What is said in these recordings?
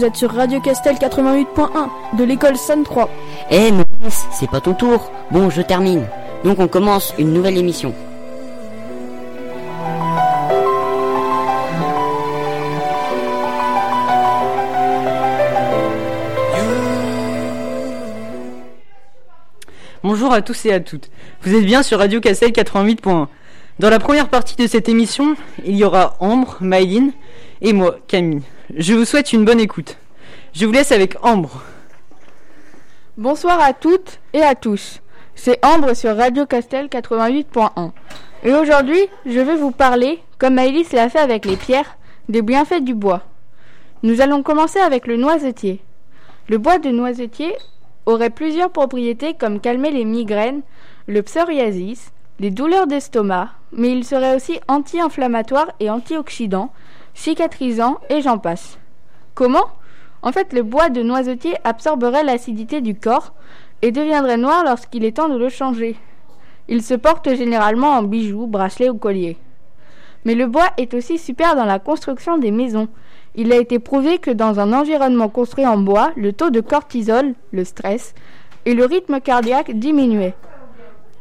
Vous êtes sur Radio Castel 88.1 de l'école San 3. Eh mais c'est pas ton tour. Bon, je termine. Donc on commence une nouvelle émission. Bonjour à tous et à toutes. Vous êtes bien sur Radio Castel 88.1. Dans la première partie de cette émission, il y aura Ambre, Maïline et moi, Camille. Je vous souhaite une bonne écoute. Je vous laisse avec Ambre. Bonsoir à toutes et à tous. C'est Ambre sur Radio Castel 88.1. Et aujourd'hui, je vais vous parler, comme Maëlys l'a fait avec les pierres, des bienfaits du bois. Nous allons commencer avec le noisetier. Le bois de noisetier aurait plusieurs propriétés comme calmer les migraines, le psoriasis, les douleurs d'estomac, mais il serait aussi anti-inflammatoire et antioxydant, cicatrisant et j'en passe. Comment? En fait, le bois de noisetier absorberait l'acidité du corps et deviendrait noir lorsqu'il est temps de le changer. Il se porte généralement en bijoux, bracelets ou colliers. Mais le bois est aussi super dans la construction des maisons. Il a été prouvé que dans un environnement construit en bois, le taux de cortisol, le stress, et le rythme cardiaque diminuaient.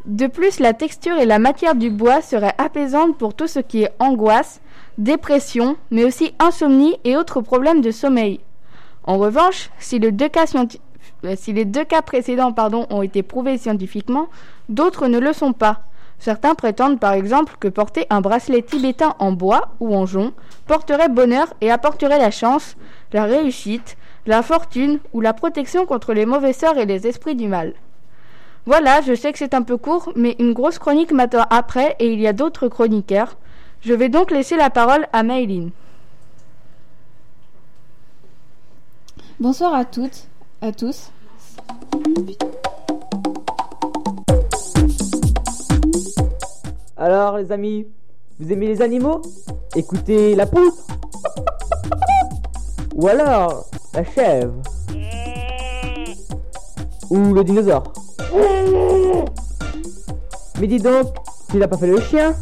De plus, la texture et la matière du bois seraient apaisantes pour tout ce qui est angoisse, dépression, mais aussi insomnie et autres problèmes de sommeil. En revanche, si, les deux cas, précédents pardon, ont été prouvés scientifiquement, d'autres ne le sont pas. Certains prétendent par exemple que porter un bracelet tibétain en bois ou en jonc porterait bonheur et apporterait la chance, la réussite, la fortune ou la protection contre les mauvais sorts et les esprits du mal. Voilà, je sais que c'est un peu court, mais une grosse chronique m'attend après et il y a d'autres chroniqueurs. Je vais donc laisser la parole à Maëline. Bonsoir à toutes, à tous. Alors les amis, vous aimez les animaux? Écoutez la poule Ou alors la chèvre Ou le dinosaure Mais dis donc, tu n'as pas fait le chien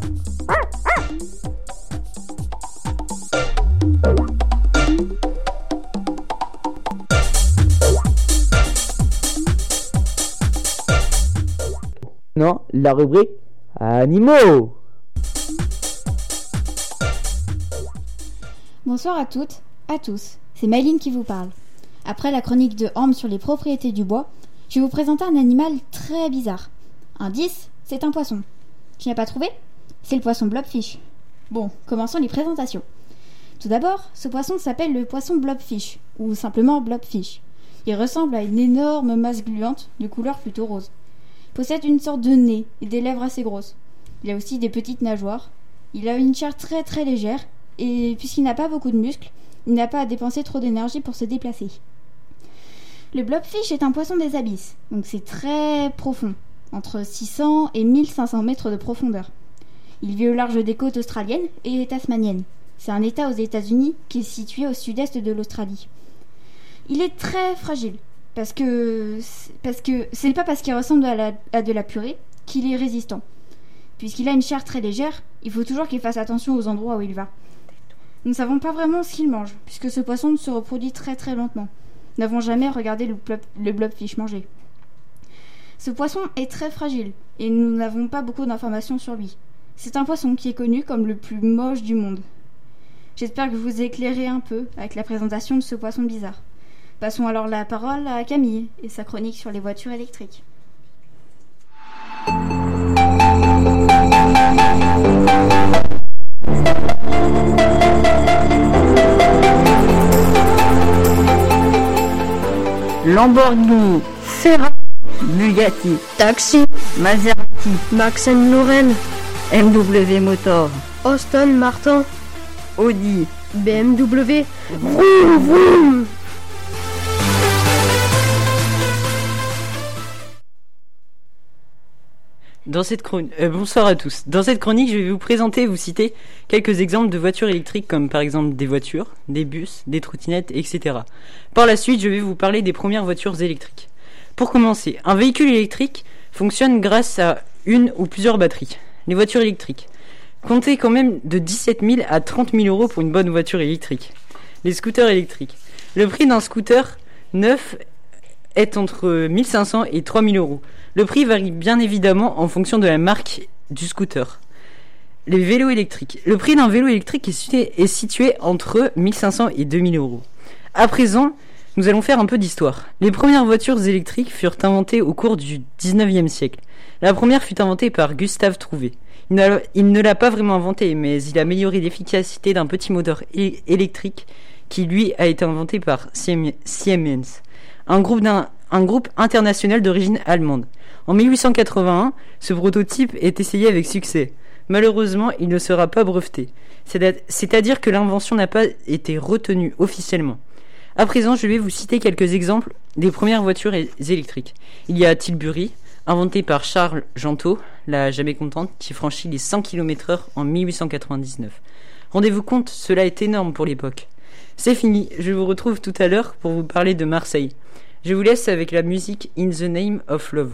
la rubrique Animaux Bonsoir à toutes, à tous. C'est Maïline qui vous parle. Après la chronique de Horm sur les propriétés du bois, je vais vous présenter un animal très bizarre. Un 10, c'est un poisson. Tu n'as pas trouvé? C'est le poisson blobfish. Bon, commençons les présentations. Tout d'abord, ce poisson s'appelle le poisson blobfish, ou simplement blobfish. Il ressemble à une énorme masse gluante de couleur plutôt rose. Possède une sorte de nez et des lèvres assez grosses. Il a aussi des petites nageoires. Il a une chair très très légère, et puisqu'il n'a pas beaucoup de muscles, il n'a pas à dépenser trop d'énergie pour se déplacer. Le blobfish est un poisson des abysses, donc c'est très profond, entre 600 et 1500 mètres de profondeur. Il vit au large des côtes australiennes et tasmaniennes. C'est un État aux États-Unis qui est situé au sud-est de l'Australie. Il est très fragile parce que parce que c'est pas parce qu'il ressemble à, de la purée qu'il est résistant. Puisqu'il a une chair très légère, il faut toujours qu'il fasse attention aux endroits où il va. Nous ne savons pas vraiment ce qu'il mange, puisque ce poisson se reproduit très très lentement. Nous n'avons jamais regardé le, le blobfish manger. Ce poisson est très fragile, et nous n'avons pas beaucoup d'informations sur lui. C'est un poisson qui est connu comme le plus moche du monde. J'espère que vous éclairez un peu avec la présentation de ce poisson bizarre. Passons alors la parole à Camille et sa chronique sur les voitures électriques. Lamborghini, Ferrari, Bugatti, Taxi, Maserati, Max Lorraine, MW Motor, Austin Martin, Audi, BMW, vroom vroom Dans cette chronique, euh, bonsoir à tous. Dans cette chronique, je vais vous présenter et vous citer quelques exemples de voitures électriques comme par exemple des voitures, des bus, des trottinettes, etc. Par la suite, je vais vous parler des premières voitures électriques. Pour commencer, un véhicule électrique fonctionne grâce à une ou plusieurs batteries. Les voitures électriques. Comptez quand même de 17 000 à 30 000 euros pour une bonne voiture électrique. Les scooters électriques. Le prix d'un scooter neuf est entre 1500 et 3000 euros. Le prix varie bien évidemment en fonction de la marque du scooter. Les vélos électriques. Le prix d'un vélo électrique est situé, entre 1500 et 2000 euros. À présent, nous allons faire un peu d'histoire. Les premières voitures électriques furent inventées au cours du 19e siècle. La première fut inventée par Gustave Trouvé. Il ne l'a pas vraiment inventée, mais il a amélioré l'efficacité d'un petit moteur électrique qui lui a été inventé par Siem- Siemens, un groupe international d'origine allemande. En 1881, ce prototype est essayé avec succès. Malheureusement, il ne sera pas breveté. C'est- C'est-à-dire que l'invention n'a pas été retenue officiellement. À présent, je vais vous citer quelques exemples des premières voitures électriques. Il y a Tilbury, inventé par Charles Gentot, la jamais contente, qui franchit les 100 km/h en 1899. Rendez-vous compte, cela est énorme pour l'époque. C'est fini, je vous retrouve tout à l'heure pour vous parler de Marseille. Je vous laisse avec la musique In the Name of Love.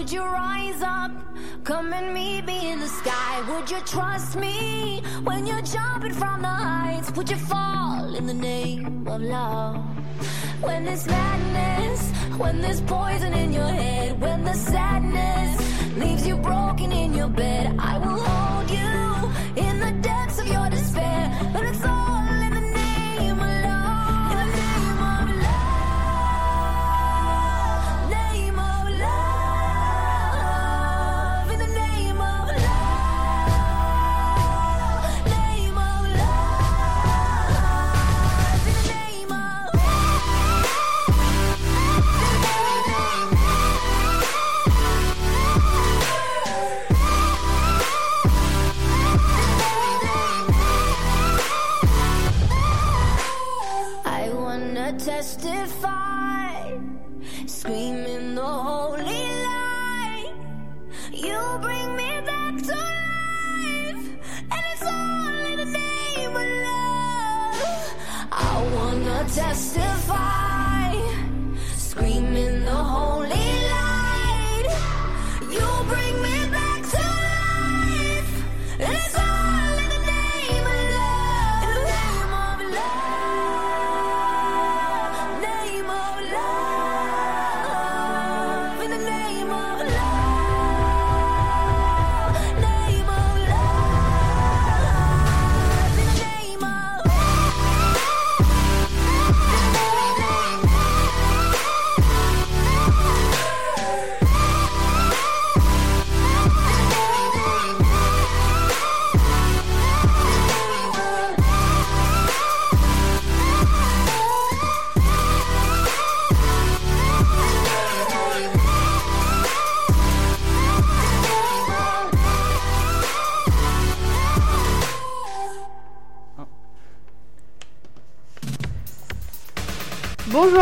Would you rise up? Come and meet me in the sky. Would you trust me when you're jumping from the heights? Would you fall in the name of love? When there's madness, when there's poison in your head, when the sadness leaves you broken in your bed, I will hold you in the depths of your despair. But it's all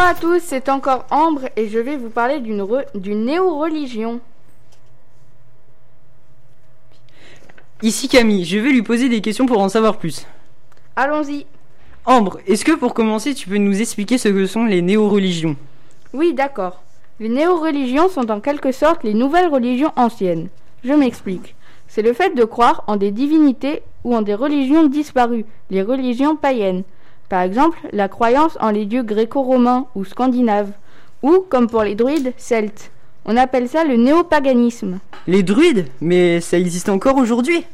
à tous, c'est encore Ambre et je vais vous parler d'une re- d'une néo-religion. Ici Camille, je vais lui poser des questions pour en savoir plus. Allons-y. Ambre, est-ce que pour commencer, tu peux nous expliquer ce que sont les néo-religions? Oui, d'accord. Les néo-religions sont en quelque sorte les nouvelles religions anciennes. Je m'explique. C'est le fait de croire en des divinités ou en des religions disparues, les religions païennes. Par exemple, la croyance en les dieux gréco-romains ou scandinaves, ou, comme pour les druides, celtes. On appelle ça le néopaganisme. Les druides? Mais ça existe encore aujourd'hui?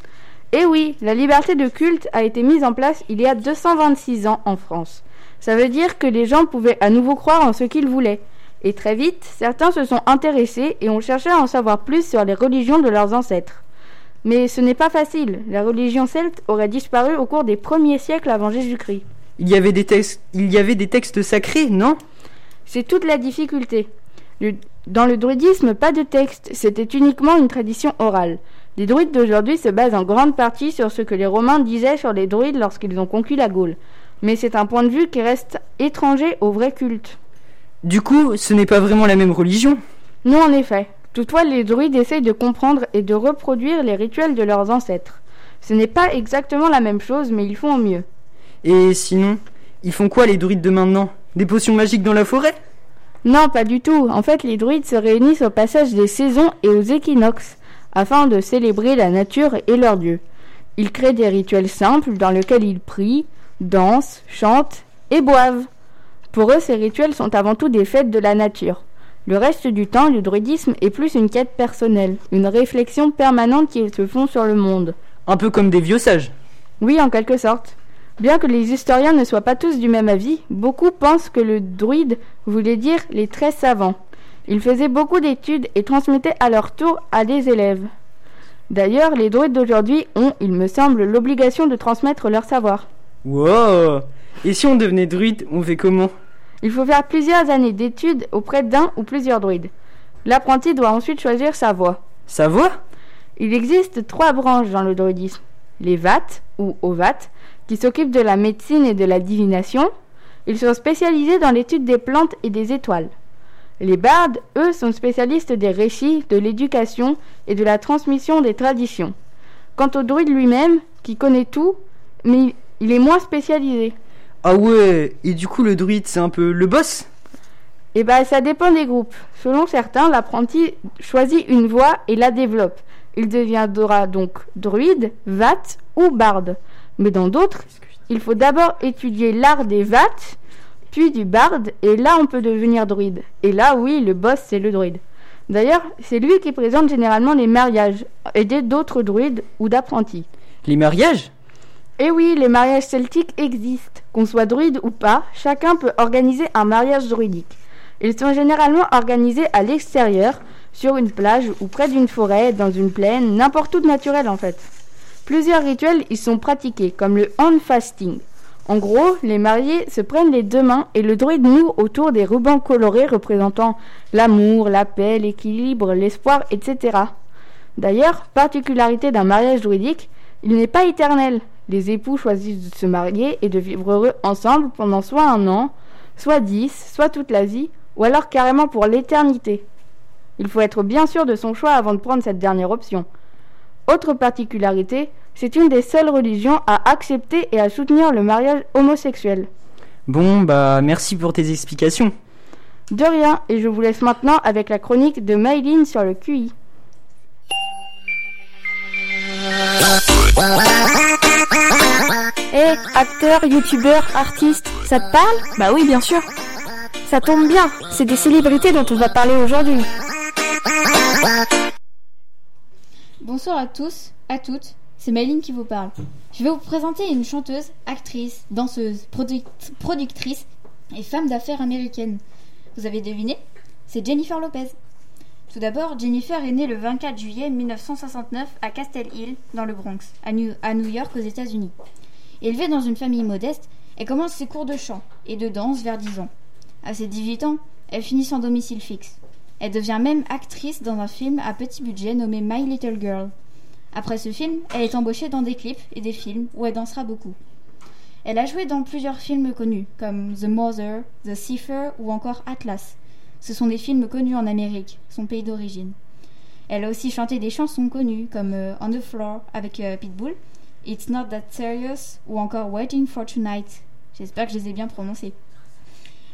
Eh oui, la liberté de culte a été mise en place il y a 226 ans en France. Ça veut dire que les gens pouvaient à nouveau croire en ce qu'ils voulaient. Et très vite, certains se sont intéressés et ont cherché à en savoir plus sur les religions de leurs ancêtres. Mais ce n'est pas facile. La religion celte aurait disparu au cours des premiers siècles avant Jésus-Christ. Il y avait des textes, il y avait des textes sacrés, non? C'est toute la difficulté. Le- dans le druidisme, pas de texte, c'était uniquement une tradition orale. Les druides d'aujourd'hui se basent en grande partie sur ce que les Romains disaient sur les druides lorsqu'ils ont conquis la Gaule. Mais c'est un point de vue qui reste étranger au vrai culte. Du coup, ce n'est pas vraiment la même religion? Non, en effet. Toutefois, les druides essayent de comprendre et de reproduire les rituels de leurs ancêtres. Ce n'est pas exactement la même chose, mais ils font au mieux. Et sinon, ils font quoi les druides de maintenant? Des potions magiques dans la forêt? Non, pas du tout. En fait, les druides se réunissent au passage des saisons et aux équinoxes, afin de célébrer la nature et leurs dieux. Ils créent des rituels simples dans lesquels ils prient, dansent, chantent et boivent. Pour eux, ces rituels sont avant tout des fêtes de la nature. Le reste du temps, le druidisme est plus une quête personnelle, une réflexion permanente qu'ils se font sur le monde. Un peu comme des vieux sages. Oui, en quelque sorte. Bien que les historiens ne soient pas tous du même avis, beaucoup pensent que le druide voulait dire les très savants. Ils faisaient beaucoup d'études et transmettaient à leur tour à des élèves. D'ailleurs, les druides d'aujourd'hui ont, il me semble, l'obligation de transmettre leur savoir. Wow Et si on devenait druide, on fait comment? Il faut faire plusieurs années d'études auprès d'un ou plusieurs druides. L'apprenti doit ensuite choisir sa voie. Sa voix Il existe trois branches dans le druidisme. Les vates, ou ovates, qui s'occupent de la médecine et de la divination. Ils sont spécialisés dans l'étude des plantes et des étoiles. Les bardes, eux, sont spécialistes des récits, de l'éducation et de la transmission des traditions. Quant au druide lui-même, qui connaît tout, mais il est moins spécialisé. Ah ouais, et du coup le druide c'est un peu le boss? Eh ben, ça dépend des groupes. Selon certains, l'apprenti choisit une voie et la développe. Il deviendra donc druide, vate ou barde. Mais dans d'autres, il faut d'abord étudier l'art des vates, puis du barde, et là on peut devenir druide. Et là, oui, le boss, c'est le druide. D'ailleurs, c'est lui qui présente généralement les mariages, aidé d'autres druides ou d'apprentis. Les mariages? Et oui, les mariages celtiques existent. Qu'on soit druide ou pas, chacun peut organiser un mariage druidique. Ils sont généralement organisés à l'extérieur, sur une plage ou près d'une forêt, dans une plaine, n'importe où de naturel en fait. Plusieurs rituels y sont pratiqués, comme le hand fasting. En gros, les mariés se prennent les deux mains et le druide noue autour des rubans colorés représentant l'amour, la paix, l'équilibre, l'espoir, etc. D'ailleurs, particularité d'un mariage druidique, il n'est pas éternel. Les époux choisissent de se marier et de vivre heureux ensemble pendant soit un an, soit dix, soit toute la vie, ou alors carrément pour l'éternité. Il faut être bien sûr de son choix avant de prendre cette dernière option. Autre particularité, c'est une des seules religions à accepter et à soutenir le mariage homosexuel. Bon bah merci pour tes explications. De rien, et je vous laisse maintenant avec la chronique de Maïline sur le QI. Eh, acteur, youtubeur, artiste, ça te parle? Bah oui, bien sûr. Ça tombe bien, c'est des célébrités dont on va parler aujourd'hui. Bonsoir à tous, à toutes, c'est Maëline qui vous parle. Je vais vous présenter une chanteuse, actrice, danseuse, produc- productrice et femme d'affaires américaine. Vous avez deviné C'est Jennifer Lopez. Tout d'abord, Jennifer est née le 24 juillet 1969 à Castle Hill, dans le Bronx, à New, à New York, aux États-Unis. Élevée dans une famille modeste, elle commence ses cours de chant et de danse vers 10 ans. À ses 18 ans, elle finit sans domicile fixe. Elle devient même actrice dans un film à petit budget nommé My Little Girl. Après ce film, elle est embauchée dans des clips et des films où elle dansera beaucoup. Elle a joué dans plusieurs films connus, comme The Mother, The Cipher ou encore Atlas. Ce sont des films connus en Amérique, son pays d'origine. Elle a aussi chanté des chansons connues comme euh, On the Floor avec euh, Pitbull, It's Not That Serious ou encore Waiting for Tonight. J'espère que je les ai bien prononcés.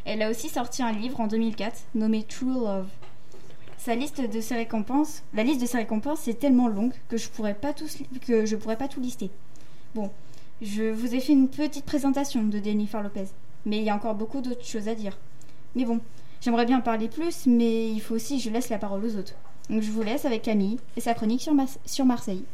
Elle a aussi sorti un livre en 2004 nommé True Love. Sa liste de ses récompenses, la liste de ses récompenses est tellement longue que je pourrais pas que je pourrais pas tout lister. Bon, je vous ai fait une petite présentation de Jennifer Lopez, mais il y a encore beaucoup d'autres choses à dire. Mais bon, J'aimerais bien parler plus, mais il faut aussi que je laisse la parole aux autres. Donc je vous laisse avec Camille et sa chronique sur Marseille.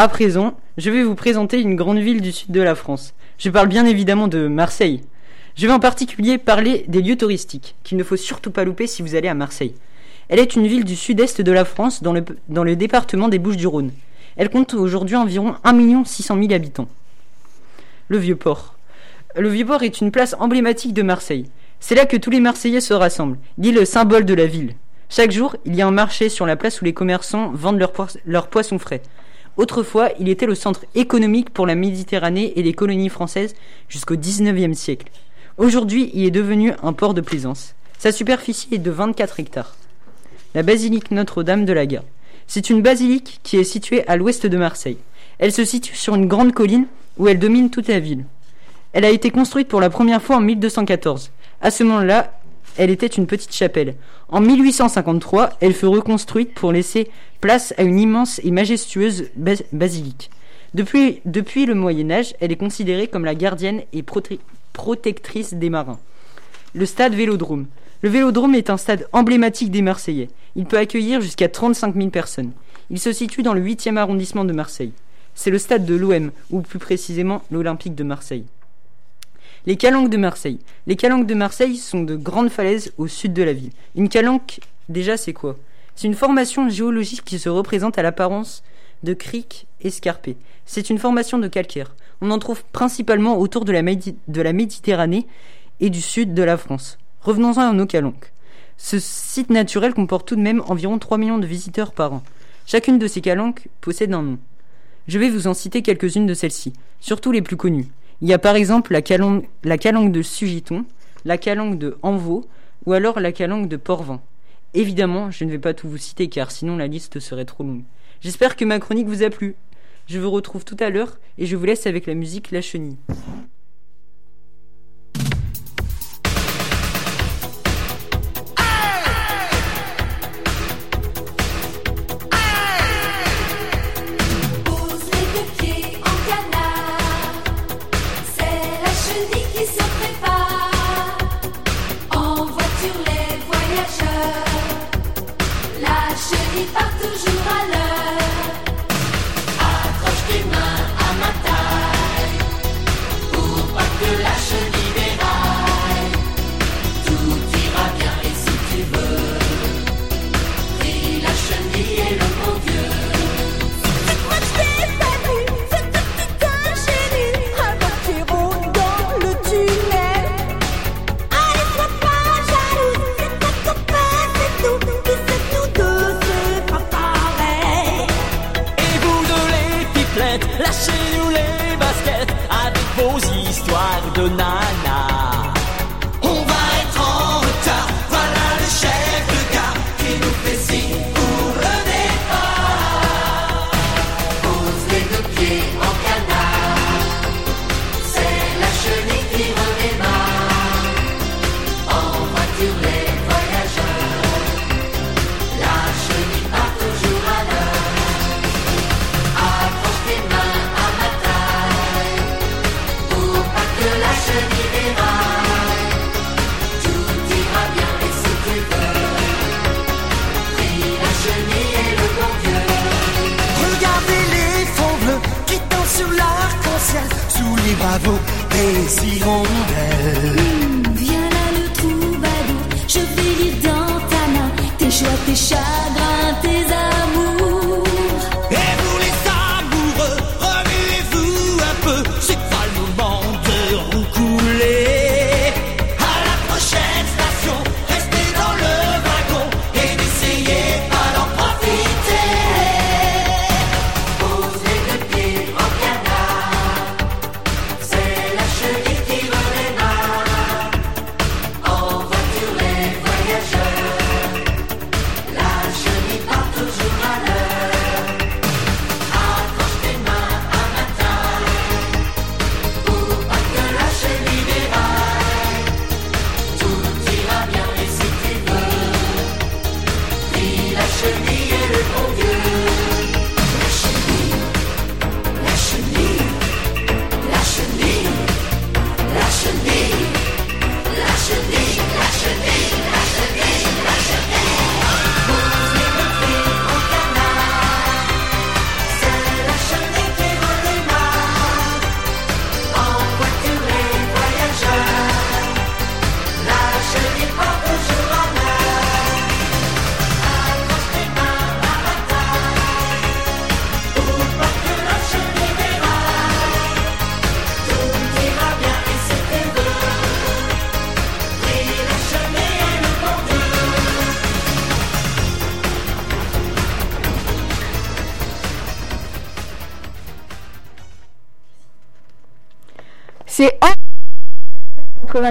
À présent, je vais vous présenter une grande ville du sud de la France. Je parle bien évidemment de Marseille. Je vais en particulier parler des lieux touristiques, qu'il ne faut surtout pas louper si vous allez à Marseille. Elle est une ville du sud-est de la France, dans le, département des Bouches-du-Rhône. Elle compte aujourd'hui environ 1 600 000 habitants. Le Vieux-Port. Le Vieux-Port est une place emblématique de Marseille. C'est là que tous les Marseillais se rassemblent. Est le symbole de la ville. Chaque jour, il y a un marché sur la place où les commerçants vendent leurs poissons frais. Autrefois, il était le centre économique pour la Méditerranée et les colonies françaises jusqu'au XIXe siècle. Aujourd'hui, il est devenu un port de plaisance. Sa superficie est de 24 hectares. La basilique Notre-Dame de la Gare. C'est une basilique qui est située à l'ouest de Marseille. Elle se situe sur une grande colline où elle domine toute la ville. Elle a été construite pour la première fois en 1214. À ce moment-là, elle était une petite chapelle. En 1853, elle fut reconstruite pour laisser place à une immense et majestueuse bas- basilique. Depuis, le Moyen Âge, elle est considérée comme la gardienne et protectrice des marins. Le stade Vélodrome. Le Vélodrome est un stade emblématique des Marseillais. Il peut accueillir jusqu'à 35 000 personnes. Il se situe dans le 8e arrondissement de Marseille. C'est le stade de l'OM, ou plus précisément l'Olympique de Marseille. Les calanques de Marseille. Les calanques de Marseille sont de grandes falaises au sud de la ville. Une calanque, déjà, c'est quoi? C'est une formation géologique qui se représente à l'apparence de criques escarpées. C'est une formation de calcaire. On en trouve principalement autour de la, Méditerranée et du sud de la France. Revenons-en à nos calanques. Ce site naturel comporte tout de même environ 3 millions de visiteurs par an. Chacune de ces calanques possède un nom. Je vais vous en citer quelques-unes de celles-ci, surtout les plus connues. Il y a par exemple la calanque, la calanque de Sugiton, la calanque de Envaux ou alors la calanque de Portvin. Évidemment, je ne vais pas tout vous citer car sinon la liste serait trop longue. J'espère que ma chronique vous a plu. Je vous retrouve tout à l'heure et je vous laisse avec la musique La Chenille. Des hirondelles. Viens là le troubadour, je vais lire dans ta main tes joies, tes chagrins,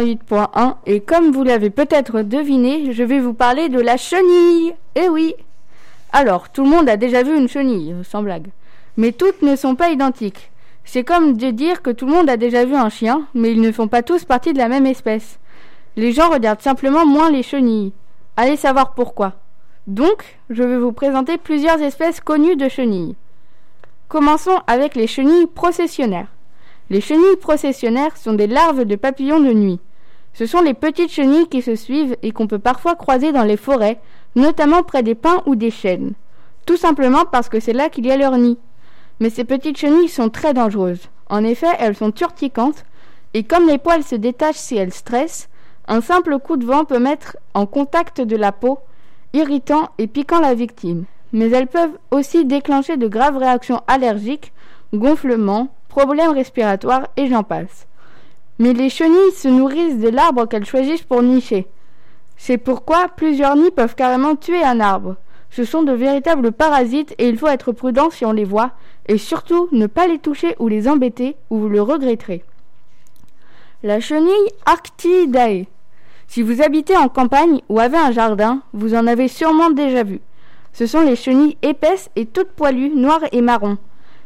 88.1 et comme vous l'avez peut-être deviné, je vais vous parler de la chenille. Eh oui. Alors, tout le monde a déjà vu une chenille, sans blague. Mais toutes ne sont pas identiques. C'est comme de dire que tout le monde a déjà vu un chien, mais ils ne font pas tous partie de la même espèce. Les gens regardent simplement moins les chenilles. Allez savoir pourquoi. Donc, je vais vous présenter plusieurs espèces connues de chenilles. Commençons avec les chenilles processionnaires. Les chenilles processionnaires sont des larves de papillons de nuit. Ce sont les petites chenilles qui se suivent et qu'on peut parfois croiser dans les forêts, notamment près des pins ou des chênes. Tout simplement parce que c'est là qu'il y a leur nid. Mais ces petites chenilles sont très dangereuses. En effet, elles sont urticantes, et comme les poils se détachent si elles stressent, un simple coup de vent peut mettre en contact de la peau, irritant et piquant la victime. Mais elles peuvent aussi déclencher de graves réactions allergiques, gonflements, problèmes respiratoires et j'en passe. Mais les chenilles se nourrissent de l'arbre qu'elles choisissent pour nicher. C'est pourquoi plusieurs nids peuvent carrément tuer un arbre. Ce sont de véritables parasites et il faut être prudent si on les voit, et surtout ne pas les toucher ou les embêter ou vous le regretterez. La chenille Arctidae. Si vous habitez en campagne ou avez un jardin, vous en avez sûrement déjà vu. Ce sont les chenilles épaisses et toutes poilues, noires et marron.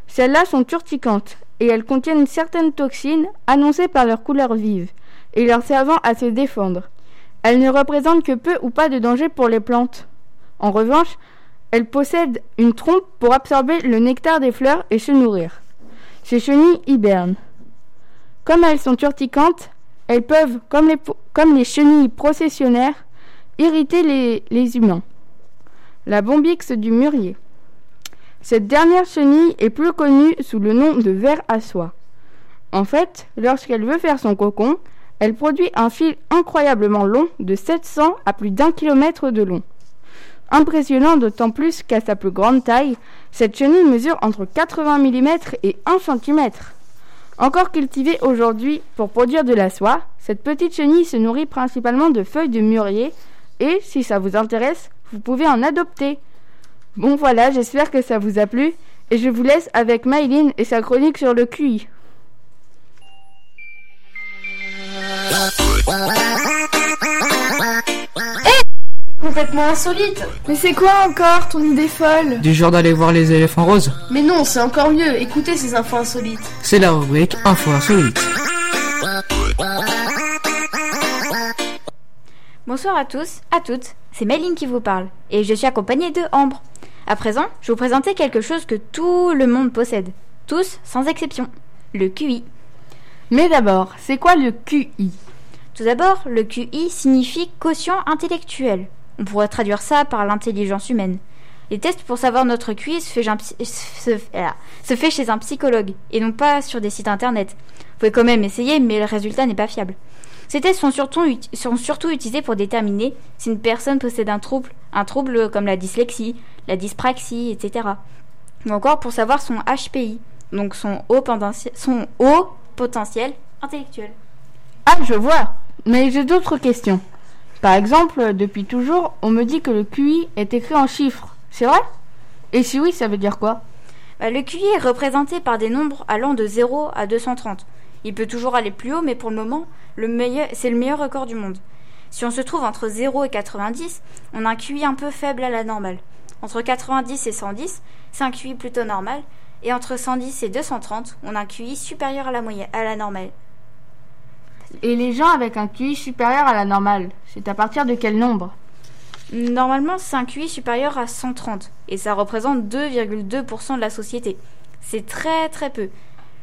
Celles-là sont urticantes et elles contiennent certaines toxines annoncées par leur couleur vive et leur servant à se défendre. Elles ne représentent que peu ou pas de danger pour les plantes. En revanche, elles possèdent une trompe pour absorber le nectar des fleurs et se nourrir. Ces chenilles hibernent. Comme elles sont urticantes, elles peuvent, comme les, chenilles processionnaires, irriter les, les humains. La bombix du mûrier. Cette dernière chenille est plus connue sous le nom de ver à soie. En fait, lorsqu'elle veut faire son cocon, elle produit un fil incroyablement long de 700 à plus d'un kilomètre de long. Impressionnant d'autant plus qu'à sa plus grande taille, cette chenille mesure entre 80 mm et 1 cm. Encore cultivée aujourd'hui pour produire de la soie, cette petite chenille se nourrit principalement de feuilles de mûrier et, si ça vous intéresse, vous pouvez en adopter. Bon voilà, j'espère que ça vous a plu et je vous laisse avec Maïline et sa chronique sur le QI. Complètement insolite Mais c'est quoi encore ton idée folle? Du genre d'aller voir les éléphants roses? Mais non, c'est encore mieux, écoutez ces infos insolites. C'est la rubrique Info insolite. Bonsoir à tous, à toutes, c'est Méline qui vous parle, et je suis accompagnée de Ambre. À présent, je vais vous présenter quelque chose que tout le monde possède, tous sans exception, le QI. Mais d'abord, c'est quoi le QI Tout d'abord, le QI signifie quotient intellectuel. On pourrait traduire ça par l'intelligence humaine. Les tests pour savoir notre QI se fait, un psy- se- ah, se fait chez un psychologue et non pas sur des sites internet. Vous pouvez quand même essayer, mais le résultat n'est pas fiable. Ces tests sont surtout, ut- sont surtout utilisés pour déterminer si une personne possède un trouble, un trouble comme la dyslexie, la dyspraxie, etc. Ou encore pour savoir son HPI, donc son haut, potentiel- son haut potentiel intellectuel. Ah, je vois. Mais j'ai d'autres questions. Par exemple, depuis toujours, on me dit que le QI est écrit en chiffres. C'est vrai? Et si oui, ça veut dire quoi? Bah, Le QI est représenté par des nombres allant de 0 à 230. Il peut toujours aller plus haut, mais pour le moment, le meilleur, c'est le meilleur record du monde. Si on se trouve entre 0 et 90, on a un QI un peu faible à la normale. Entre 90 et 110, c'est un QI plutôt normal. Et entre 110 et 230, on a un QI supérieur à la, moyenne, à la normale. Et les gens avec un QI supérieur à la normale, c'est à partir de quel nombre? Normalement, c'est un QI supérieur à 130 et ça représente 2,2% de la société. C'est très très peu.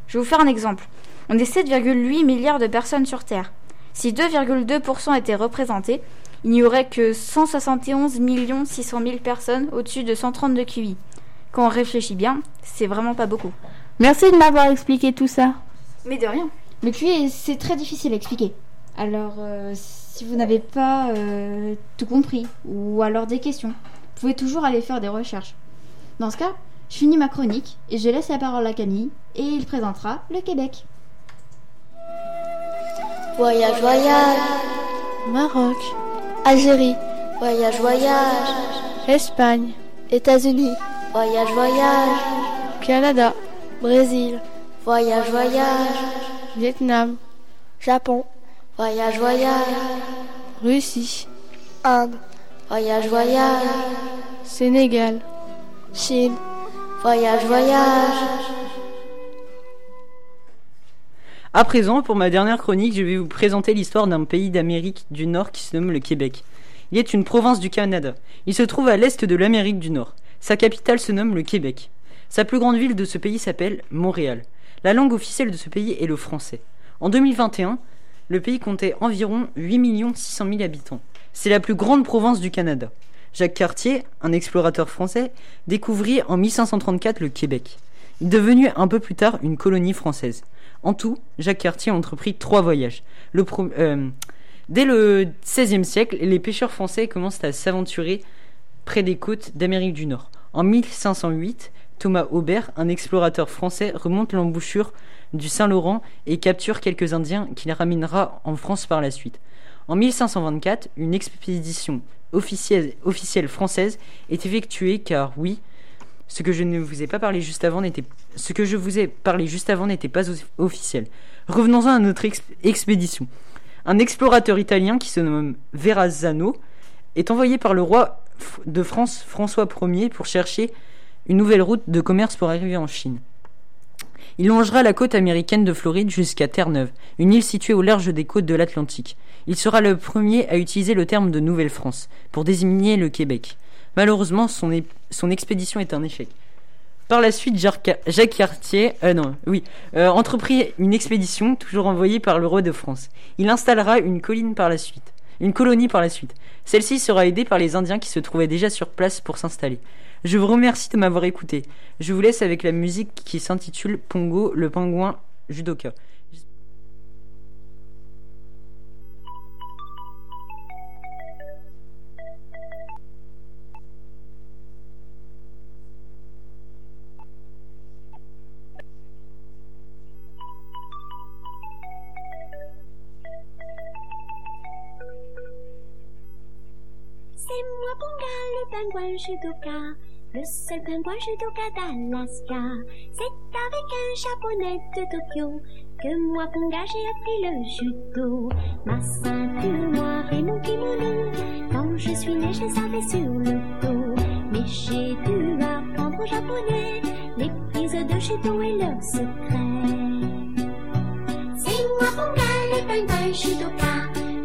Je vais vous faire un exemple. On est 7,8 milliards de personnes sur Terre. Si 2,2% étaient représentés, il n'y aurait que 171 600 000 personnes au-dessus de 130 de QI. Quand on réfléchit bien, c'est vraiment pas beaucoup. Merci de m'avoir expliqué tout ça. Mais de rien. Le QI, c'est très difficile à expliquer. Alors, euh, si vous n'avez pas euh, tout compris, ou alors des questions, vous pouvez toujours aller faire des recherches. Dans ce cas, je finis ma chronique et je laisse la parole à Camille, et il présentera le Québec. Voyage, voyage. Maroc. Algérie. Voyage, voyage. Espagne. États-Unis. Voyage, voyage. Canada. Brésil. Voyage, voyage. Vietnam. Japon. Voyage, voyage. Russie. Inde. Voyage, voyage. Sénégal. Chine. Voyage, voyage. À présent, pour ma dernière chronique, je vais vous présenter l'histoire d'un pays d'Amérique du Nord qui se nomme le Québec. Il est une province du Canada. Il se trouve à l'est de l'Amérique du Nord. Sa capitale se nomme le Québec. Sa plus grande ville de ce pays s'appelle Montréal. La langue officielle de ce pays est le français. En 2021, le pays comptait environ 8 600 000 habitants. C'est la plus grande province du Canada. Jacques Cartier, un explorateur français, découvrit en 1534 le Québec. Il devenu un peu plus tard une colonie française. En tout, Jacques Cartier a entrepris trois voyages. Euh, dès le XVIe siècle, les pêcheurs français commencent à s'aventurer près des côtes d'Amérique du Nord. En 1508, Thomas Aubert, un explorateur français, remonte l'embouchure du Saint-Laurent et capture quelques Indiens qu'il ramènera en France par la suite. En 1524, une expédition officielle française est effectuée car oui, ce que je ne vous ai pas parlé juste avant n'était pas off- officiel. Revenons-en à notre ex- expédition. Un explorateur italien qui se nomme Verrazzano est envoyé par le roi de France François Ier pour chercher une nouvelle route de commerce pour arriver en Chine. Il longera la côte américaine de Floride jusqu'à Terre-Neuve, une île située au large des côtes de l'Atlantique. Il sera le premier à utiliser le terme de Nouvelle-France pour désigner le Québec. Malheureusement, son, expédition est un échec. Par la suite, Jacques Cartier, euh, non, euh, entreprit une expédition toujours envoyée par le roi de France. Il installera une colline par la suite, une colonie par la suite. Celle-ci sera aidée par les Indiens qui se trouvaient déjà sur place pour s'installer. Je vous remercie de m'avoir écouté. Je vous laisse avec la musique qui s'intitule Pongo, le pingouin judoka. Le pingouin judoka, le seul pingouin judoka d'Alaska. C'est avec un japonais de Tokyo que moi Ponga j'ai appris le judo. Ma ceinture noire et mon kimono, quand je suis née je les sur le dos. Mais j'ai dû apprendre au japonais les prises de judo et leurs secrets. C'est moi Ponga, le pingouin judoka,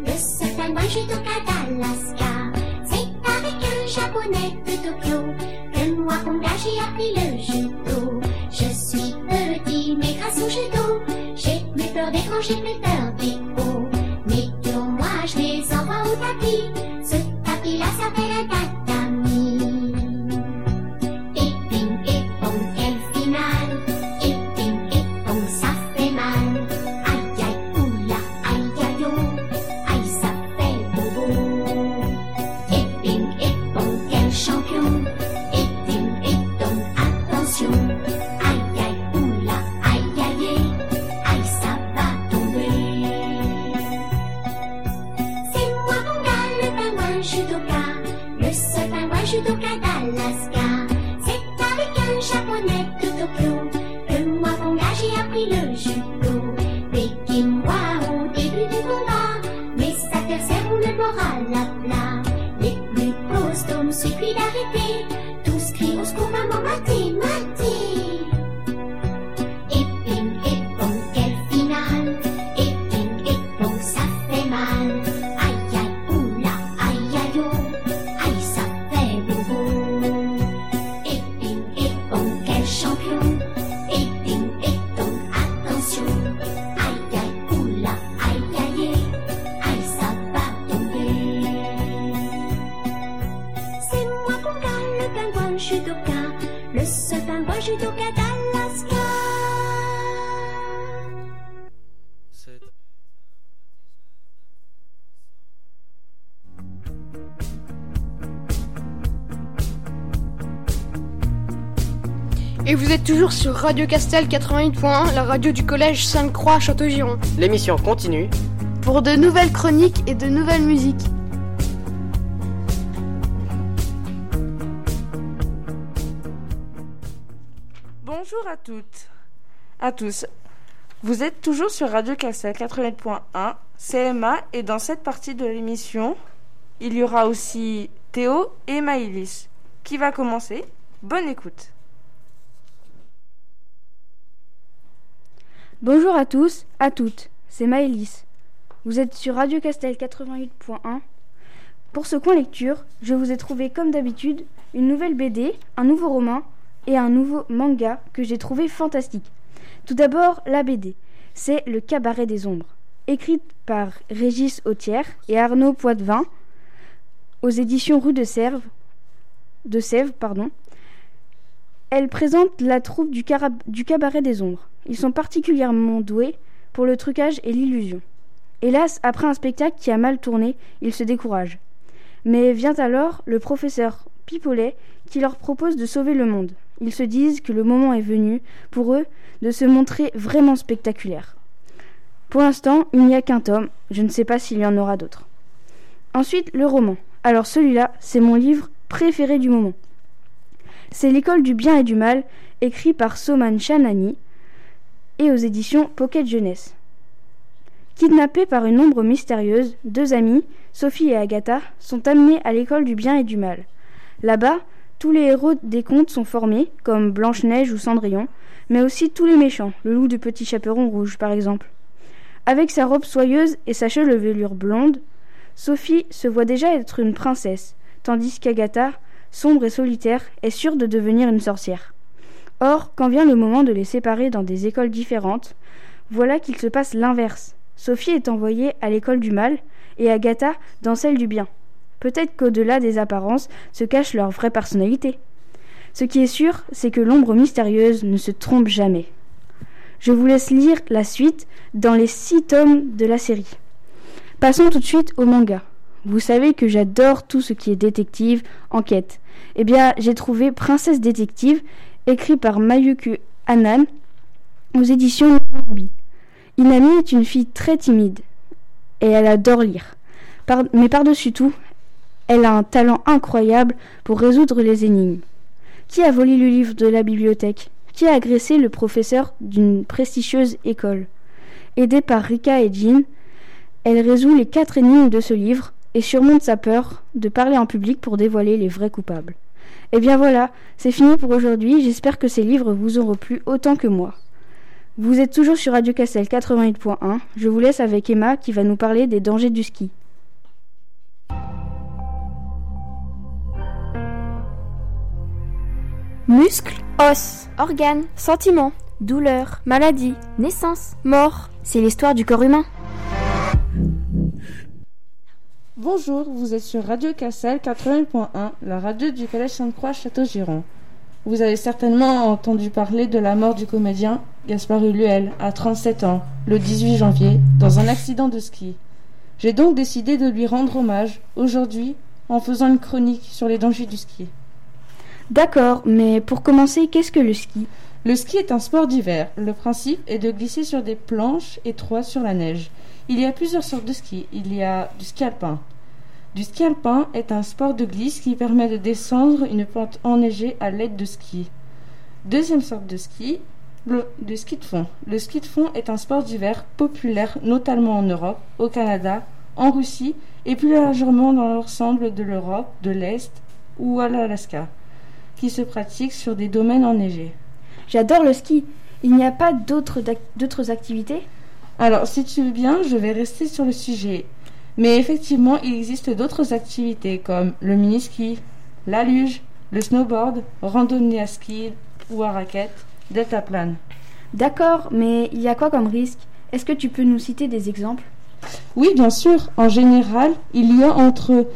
le seul pingouin judoka d'Alaska. Ponga j'ai sur Radio Castel 88.1, la radio du collège Sainte-Croix Château-Giron. L'émission continue. Pour de nouvelles chroniques et de nouvelles musiques. Bonjour à toutes, à tous. Vous êtes toujours sur Radio Cassel 88.1, CMA, et dans cette partie de l'émission, il y aura aussi Théo et Maïlis. Qui va commencer? Bonne écoute. Bonjour à tous, à toutes, c'est Maëlys. Vous êtes sur Radio Castel 88.1. Pour ce coin lecture, je vous ai trouvé comme d'habitude une nouvelle BD, un nouveau roman et un nouveau manga que j'ai trouvé fantastique. Tout d'abord, la BD. C'est Le Cabaret des Ombres, écrite par Régis Autière et Arnaud Poitvin aux éditions Rue de Sèvres. De Sèvres, pardon. Elle présente la troupe du, Cabaret des Ombres. Ils sont particulièrement doués pour le trucage et l'illusion. Hélas, après un spectacle qui a mal tourné, ils se découragent. Mais vient alors le professeur Pipolet qui leur propose de sauver le monde. Ils se disent que le moment est venu, pour eux, de se montrer vraiment spectaculaire. Pour l'instant, il n'y a qu'un tome, je ne sais pas s'il y en aura d'autres. Ensuite, le roman. Alors celui-là, c'est mon livre préféré du moment. C'est L'école du bien et du mal, écrit par Soman Chanani et aux éditions Pocket Jeunesse. Kidnappés par une ombre mystérieuse, deux amis, Sophie et Agatha, sont amenés à l'école du bien et du mal. Là-bas, tous les héros des contes sont formés, comme Blanche-Neige ou Cendrillon, mais aussi tous les méchants, le loup du petit chaperon rouge par exemple. Avec sa robe soyeuse et sa chevelure blonde, Sophie se voit déjà être une princesse, tandis qu'Agatha, sombre et solitaire, est sûre de devenir une sorcière. Or, quand vient le moment de les séparer dans des écoles différentes, voilà qu'il se passe l'inverse. Sophie est envoyée à l'école du mal et Agatha dans celle du bien. Peut-être qu'au-delà des apparences se cache leur vraie personnalité. Ce qui est sûr, c'est que l'ombre mystérieuse ne se trompe jamais. Je vous laisse lire la suite dans les six tomes de la série. Passons tout de suite au manga. Vous savez que j'adore tout ce qui est détective, enquête. Eh bien, j'ai trouvé Princesse détective, écrit par Mayuku Anan, aux éditions Ruby. Inami est une fille très timide et elle adore lire. Mais par-dessus tout, elle a un talent incroyable pour résoudre les énigmes. Qui a volé le livre de la bibliothèque? Qui a agressé le professeur d'une prestigieuse école? Aidée par Rika et Jean, elle résout les quatre énigmes de ce livre et surmonte sa peur de parler en public pour dévoiler les vrais coupables. Et bien voilà, c'est fini pour aujourd'hui. J'espère que ces livres vous auront plu autant que moi. Vous êtes toujours sur Radio Castel 88.1. Je vous laisse avec Emma qui va nous parler des dangers du ski. Muscles, os, organes, sentiments, douleur, maladie, naissance, mort. C'est l'histoire du corps humain. Bonjour, vous êtes sur Radio Cassel 80.1, la radio du Collège Sainte-Croix Château-Giron. Vous avez certainement entendu parler de la mort du comédien Gaspard Ulluel à 37 ans, le 18 janvier, dans un accident de ski. J'ai donc décidé de lui rendre hommage aujourd'hui en faisant une chronique sur les dangers du ski. D'accord, mais pour commencer, qu'est-ce que le ski? Le ski est un sport d'hiver. Le principe est de glisser sur des planches étroites sur la neige. Il y a plusieurs sortes de ski. Il y a du ski alpin. Du ski alpin est un sport de glisse qui permet de descendre une pente enneigée à l'aide de skis. Deuxième sorte de ski, le ski de fond. Le ski de fond est un sport d'hiver populaire notamment en Europe, au Canada, en Russie et plus largement dans l'ensemble de l'Europe, de l'Est ou à l'Alaska, qui se pratique sur des domaines enneigés. J'adore le ski. Il n'y a pas d'autres activités? Alors, si tu veux bien, je vais rester sur le sujet. Mais effectivement, il existe d'autres activités comme le mini-ski, la luge, le snowboard, randonnée à ski ou à raquette, deltaplane. D'accord, mais il y a quoi comme risque? Est-ce que tu peux nous citer des exemples? Oui, bien sûr. En général, il y a entre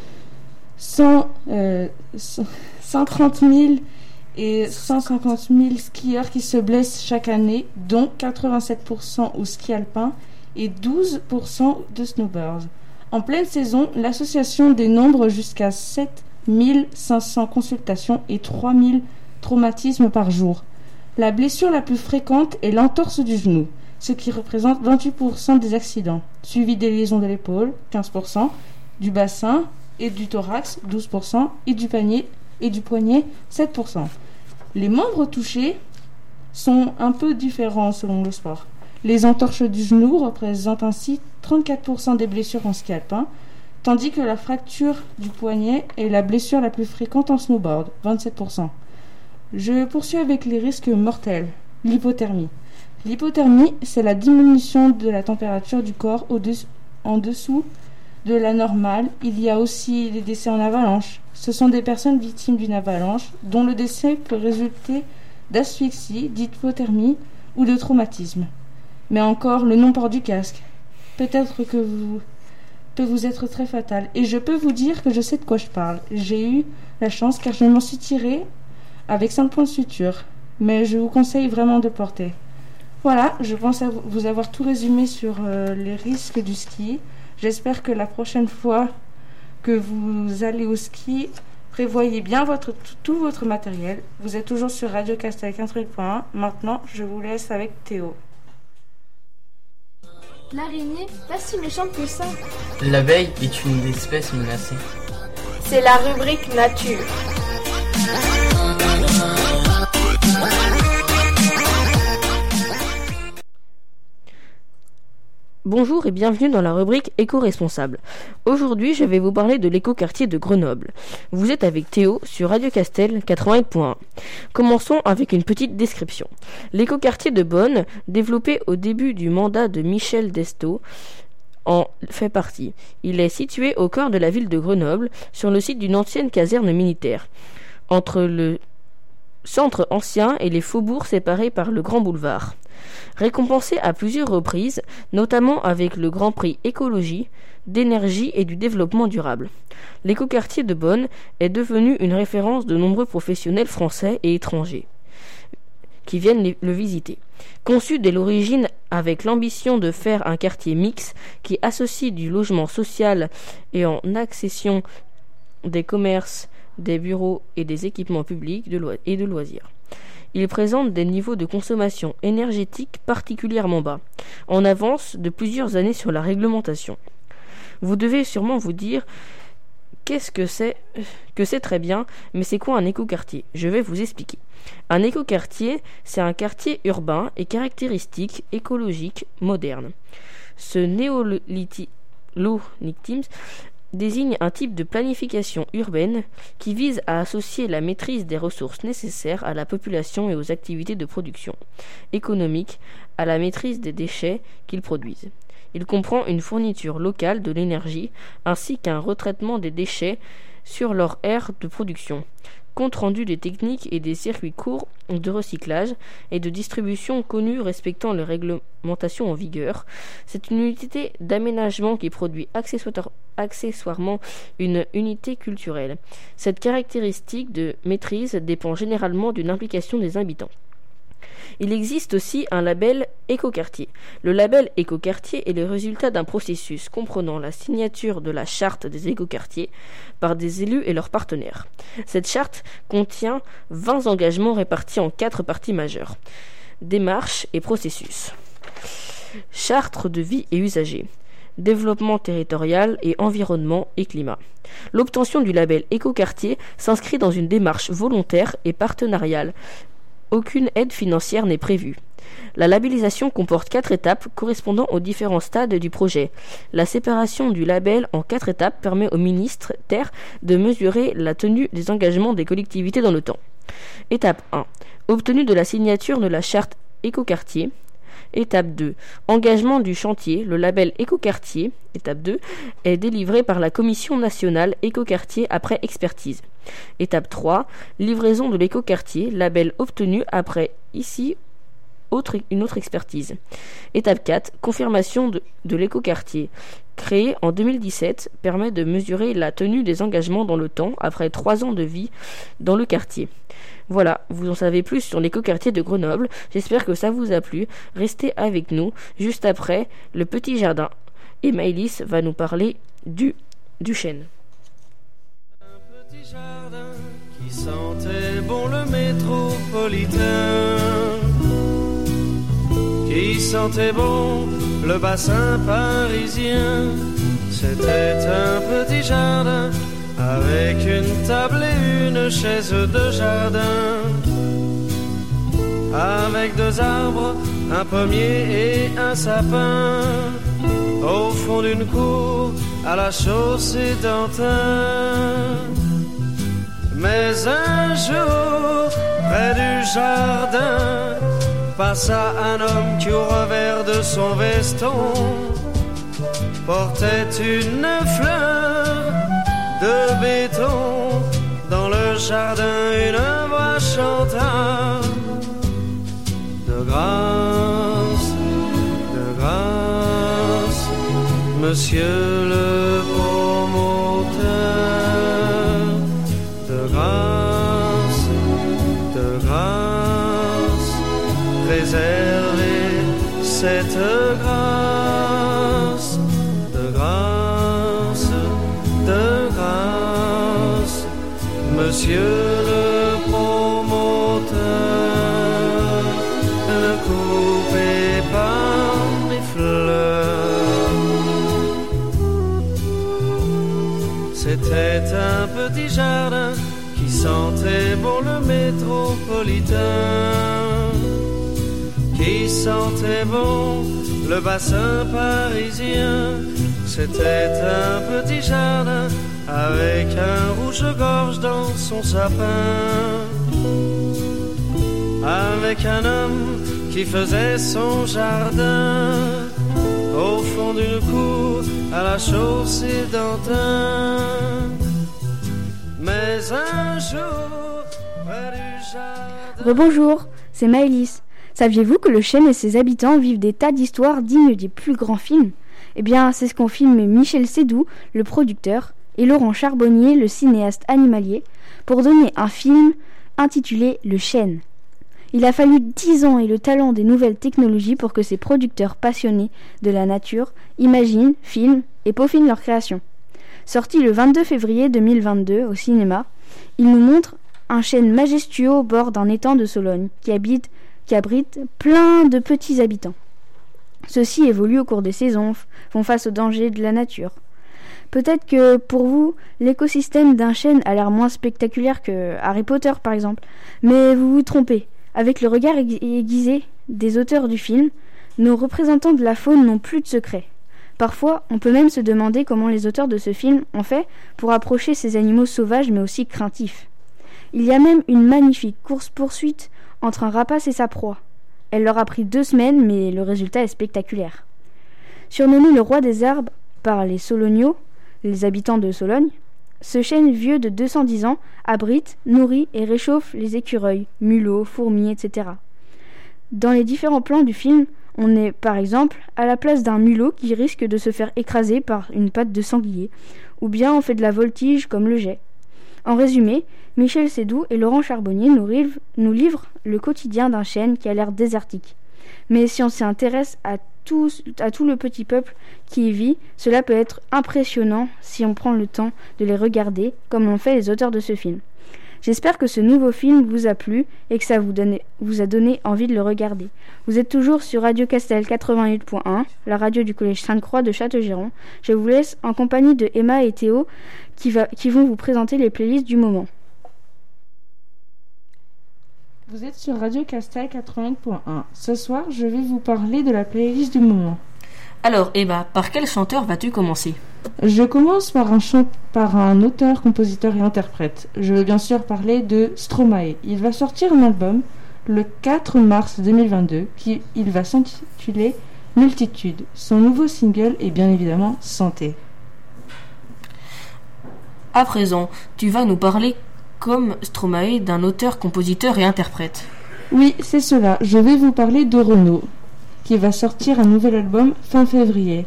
100, euh, 130 000 et 150 000 skieurs qui se blessent chaque année, dont 87% au ski alpin et 12% de snowboard. En pleine saison, l'association dénombre jusqu'à 7 500 consultations et 3 000 traumatismes par jour. La blessure la plus fréquente est l'entorse du genou, ce qui représente 28% des accidents, suivi des lésions de l'épaule, 15%, du bassin et du thorax, 12%, et du panier et du poignet, 7%. Les membres touchés sont un peu différents selon le sport. Les entorches du genou représentent ainsi 34% des blessures en ski alpin, tandis que la fracture du poignet est la blessure la plus fréquente en snowboard, 27%. Je poursuis avec les risques mortels. L'hypothermie. L'hypothermie, c'est la diminution de la température du corps en dessous de la normale. Il y a aussi les décès en avalanche. Ce sont des personnes victimes d'une avalanche dont le décès peut résulter d'asphyxie, d'hypothermie ou de traumatisme. Mais encore, le non-port du casque. Peut-être que vous peut vous être très fatal. Et je peux vous dire que je sais de quoi je parle. J'ai eu la chance car je m'en suis tiré avec 5 points de suture. Mais je vous conseille vraiment de porter. Voilà, je pense vous avoir tout résumé sur euh, les risques du ski. J'espère que la prochaine fois que vous allez au ski, prévoyez bien votre, tout, votre matériel. Vous êtes toujours sur Radio Castel 88.1. Maintenant, je vous laisse avec Théo. L'araignée, pas si méchante que ça. L'abeille est une espèce menacée. C'est la rubrique nature. Bonjour et bienvenue dans la rubrique éco-responsable. Aujourd'hui, je vais vous parler de l'éco-quartier de Grenoble. Vous êtes avec Théo sur Radio Castel 88.1. Commençons avec une petite description. L'éco-quartier de Bonne, développé au début du mandat de Michel Desto, en fait partie. Il est situé au cœur de la ville de Grenoble, sur le site d'une ancienne caserne militaire, entre le centre ancien et les faubourgs séparés par le grand boulevard. Récompensé à plusieurs reprises, notamment avec le Grand Prix écologie, d'énergie et du développement durable. L'écoquartier de Bonn est devenu une référence de nombreux professionnels français et étrangers qui viennent le visiter. Conçu dès l'origine avec l'ambition de faire un quartier mix qui associe du logement social et en accession des commerces, des bureaux et des équipements publics et de loisirs. Il présente des niveaux de consommation énergétique particulièrement bas, en avance de plusieurs années sur la réglementation. Vous devez sûrement vous dire qu'est-ce que c'est que c'est très bien, mais c'est quoi un écoquartier? Je vais vous expliquer. Un écoquartier, c'est un quartier urbain et caractéristique écologique moderne. Ce néolithique désigne un type de planification urbaine qui vise à associer la maîtrise des ressources nécessaires à la population et aux activités de production économique à la maîtrise des déchets qu'ils produisent. Il comprend une fourniture locale de l'énergie ainsi qu'un retraitement des déchets sur leur aire de production, compte rendu des techniques et des circuits courts de recyclage et de distribution connus respectant les réglementations en vigueur. C'est une unité d'aménagement qui produit accessoire- accessoirement une unité culturelle. Cette caractéristique de maîtrise dépend généralement d'une implication des habitants. Il existe aussi un label écoquartier. Le label écoquartier est le résultat d'un processus comprenant la signature de la charte des écoquartiers par des élus et leurs partenaires. Cette charte contient 20 engagements répartis en quatre parties majeures. Démarche et processus. Charte de vie et usagers. Développement territorial et environnement et climat. L'obtention du label écoquartier s'inscrit dans une démarche volontaire et partenariale aucune aide financière n'est prévue. La labellisation comporte quatre étapes correspondant aux différents stades du projet. La séparation du label en quatre étapes permet au ministre Terre de mesurer la tenue des engagements des collectivités dans le temps. Étape 1. Obtenue de la signature de la charte écoquartier. Étape 2. Engagement du chantier. Le label écoquartier, étape 2, est délivré par la Commission nationale écoquartier après expertise. Étape 3. Livraison de l'écoquartier, label obtenu après ici une autre expertise. Étape 4. Confirmation de, de l'écoquartier. Créé en 2017, permet de mesurer la tenue des engagements dans le temps après 3 ans de vie dans le quartier. Voilà, vous en savez plus sur l'écoquartier de Grenoble. J'espère que ça vous a plu. Restez avec nous. Juste après, le petit jardin. Et Maëlys va nous parler du, du chêne. qui sentait bon le métropolitain, qui sentait bon le bassin parisien. C'était un petit jardin avec une table et une chaise de jardin. avec deux arbres, un pommier et un sapin, au fond d'une cour à la chaussée d'Antin. Mais un jour, près du jardin, passa un homme qui au revers de son veston portait une fleur de béton. Dans le jardin, une voix chanta de grâce, de grâce, monsieur le promoteur, préservez cette grâce, de grâce, de grâce, monsieur le promoteur, ne coupez pas mes fleurs. C'était un petit jardin qui sentait bon le métropolitain, qui sentait bon le bassin parisien. C'était un petit jardin avec un rouge-gorge dans son sapin, avec un homme qui faisait son jardin au fond d'une cour à la chaussée d'Antin. Mais un jour, près du jardin. Rebonjour, c'est Maëlys. Saviez-vous que le chêne et ses habitants vivent des tas d'histoires dignes des plus grands films? Eh bien, c'est ce qu'ont filmé Michel Sédou, le producteur, et Laurent Charbonnier, le cinéaste animalier, pour donner un film intitulé Le chêne. Il a fallu dix ans et le talent des nouvelles technologies pour que ces producteurs passionnés de la nature imaginent, filment et peaufinent leur création. Sorti le 22 février 2022 au cinéma, il nous montre un chêne majestueux au bord d'un étang de Sologne qui, habite, abrite plein de petits habitants. Ceux-ci évoluent au cours des saisons, font face aux dangers de la nature. Peut-être que pour vous, l'écosystème d'un chêne a l'air moins spectaculaire que Harry Potter par exemple, mais vous vous trompez. Avec le regard aiguisé des auteurs du film, nos représentants de la faune n'ont plus de secrets. Parfois, on peut même se demander comment les auteurs de ce film ont fait pour approcher ces animaux sauvages mais aussi craintifs. Il y a même une magnifique course-poursuite entre un rapace et sa proie. Elle leur a pris deux semaines, mais le résultat est spectaculaire. Surnommé le roi des arbres par les Soloniaux, les habitants de Sologne, ce chêne vieux de 210 ans abrite, nourrit et réchauffe les écureuils, mulots, fourmis, etc. Dans les différents plans du film, on est par exemple à la place d'un mulot qui risque de se faire écraser par une patte de sanglier, ou bien on fait de la voltige comme le jet. En résumé, Michel Sédou et Laurent Charbonnier nous, livrent, le quotidien d'un chêne qui a l'air désertique. Mais si on s'intéresse à tout, à tout le petit peuple qui y vit, cela peut être impressionnant si on prend le temps de les regarder, comme l'ont fait les auteurs de ce film. J'espère que ce nouveau film vous a plu et que ça vous, a donné envie de le regarder. Vous êtes toujours sur Radio Castel 88.1, la radio du collège Sainte-Croix de Châteaugiron. Je vous laisse en compagnie de Emma et Théo qui vont vous présenter les playlists du moment. Vous êtes sur Radio Castel 88.1. Ce soir, je vais vous parler de la playlist du moment. Alors, Emma, par quel chanteur vas-tu commencer? Je commence par un, chant... par un auteur, compositeur et interprète. Je veux bien sûr parler de Stromae. Il va sortir un album le 4 mars 2022 qui il va s'intituler Multitude. Son nouveau single est bien évidemment Santé. À présent, tu vas nous parler comme Stromae d'un auteur, compositeur et interprète. Oui, c'est cela. Je vais vous parler de Renaud, qui va sortir un nouvel album fin février.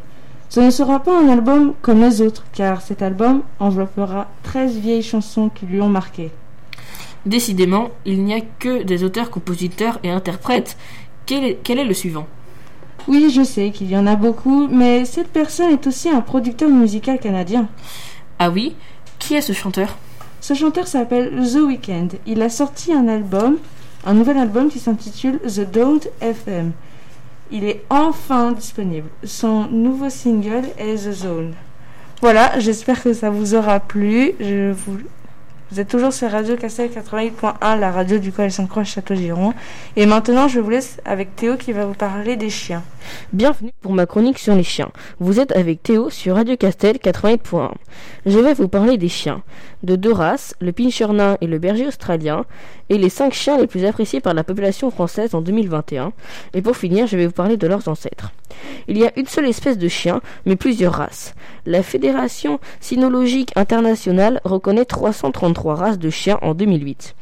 Ce ne sera pas un album comme les autres, car cet album enveloppera 13 vieilles chansons qui lui ont marqué. Décidément, il n'y a que des auteurs, compositeurs et interprètes. Quel est, quel est le suivant? Oui, je sais qu'il y en a beaucoup, mais cette personne est aussi un producteur musical canadien. Ah oui? Qui est ce chanteur? Ce chanteur s'appelle The Weeknd. Il a sorti un album, un nouvel album qui s'intitule The Don't FM. Il est enfin disponible. Son nouveau single est The Zone. Voilà, j'espère que ça vous aura plu. Je vous Vous êtes toujours sur Radio Castel 88.1, la radio du Collège Sainte-Croix Château-Giron. Et maintenant, je vous laisse avec Théo qui va vous parler des chiens. Bienvenue pour ma chronique sur les chiens. Vous êtes avec Théo sur Radio Castel 88.1. Je vais vous parler des chiens. De deux races, le pincher nain et le berger australien, et les cinq chiens les plus appréciés par la population française en 2021. Et pour finir, je vais vous parler de leurs ancêtres. Il y a une seule espèce de chien, mais plusieurs races. La Fédération cynologique internationale reconnaît 333 races de chiens en 2008.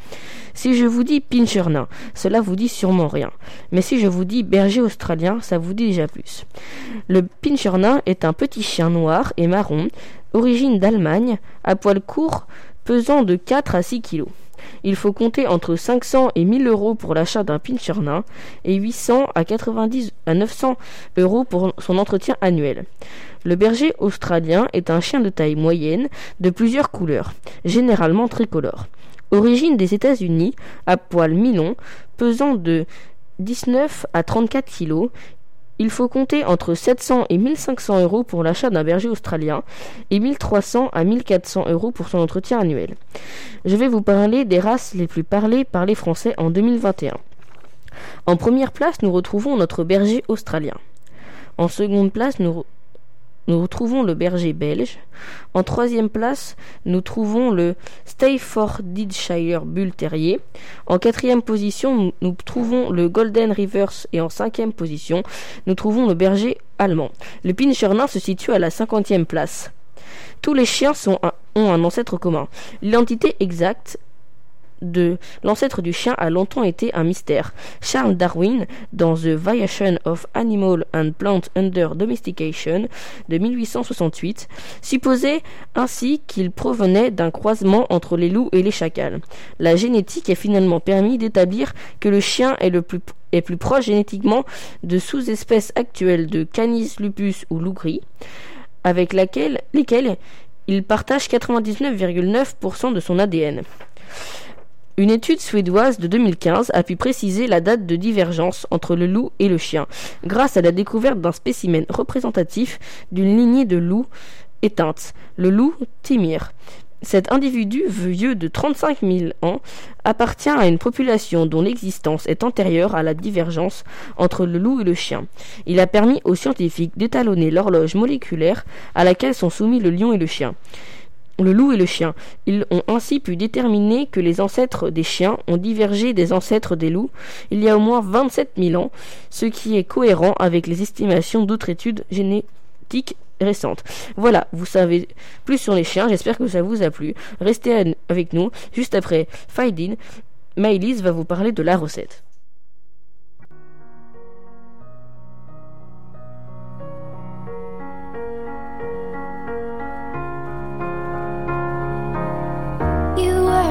Si je vous dis pincher nain, cela vous dit sûrement rien. Mais si je vous dis berger australien, ça vous dit déjà plus. Le pincher nain est un petit chien noir et marron, origine d'Allemagne, à poil court, pesant de 4 à 6 kilos. Il faut compter entre 500 et 1000 euros pour l'achat d'un pincher nain et 800 à 90 à 900 euros pour son entretien annuel. Le berger australien est un chien de taille moyenne de plusieurs couleurs, généralement tricolore. Origine des États-Unis, à poil mi-long, pesant de 19 à 34 kilos, il faut compter entre 700 et 1500 euros pour l'achat d'un berger australien et 1300 à 1400 euros pour son entretien annuel. Je vais vous parler des races les plus parlées par les Français en 2021. En première place, nous retrouvons notre berger australien. En seconde place, nous, nous retrouvons le berger belge. En troisième place, nous trouvons le Staffordshire Bull Terrier. En quatrième position, nous, trouvons le Golden Rivers et en cinquième position, nous trouvons le berger allemand. Le Pinscher nain se situe à la cinquantième place. Tous les chiens ont un ancêtre commun. L'identité exacte de l'ancêtre du chien a longtemps été un mystère. Charles Darwin, dans The Variation of Animal and Plant Under Domestication de 1868, supposait ainsi qu'il provenait d'un croisement entre les loups et les chacals. La génétique a finalement permis d'établir que le chien est le plus proche génétiquement de sous-espèces actuelles de Canis lupus ou loup gris, avec laquelle, lesquelles il partage 99,9% de son ADN. Une étude suédoise de 2015 a pu préciser la date de divergence entre le loup et le chien, grâce à la découverte d'un spécimen représentatif d'une lignée de loups éteinte, le loup Timir. Cet individu vieux de 35 000 ans appartient à une population dont l'existence est antérieure à la divergence entre le loup et le chien. Il a permis aux scientifiques d'étalonner l'horloge moléculaire à laquelle sont soumis le lion et le chien le loup et le chien. Ils ont ainsi pu déterminer que les ancêtres des chiens ont divergé des ancêtres des loups il y a au moins 27 000 ans, ce qui est cohérent avec les estimations d'autres études génétiques récentes. Voilà, vous savez plus sur les chiens, j'espère que ça vous a plu. Restez avec nous, juste après Faidin, Maëlys va vous parler de la recette.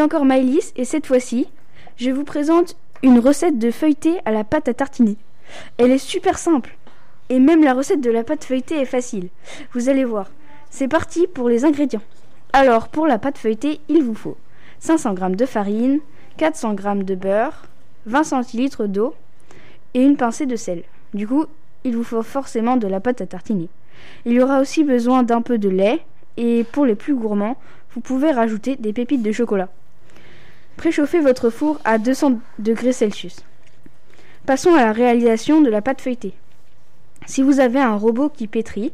encore Maëlys et cette fois-ci, je vous présente une recette de feuilleté à la pâte à tartiner. Elle est super simple et même la recette de la pâte feuilletée est facile. Vous allez voir. C'est parti pour les ingrédients. Alors, pour la pâte feuilletée, il vous faut 500 g de farine, 400 g de beurre, 20 centilitres d'eau et une pincée de sel. Du coup, il vous faut forcément de la pâte à tartiner. Il y aura aussi besoin d'un peu de lait et pour les plus gourmands, vous pouvez rajouter des pépites de chocolat. Préchauffez votre four à 200 degrés Celsius. Passons à la réalisation de la pâte feuilletée. Si vous avez un robot qui pétrit,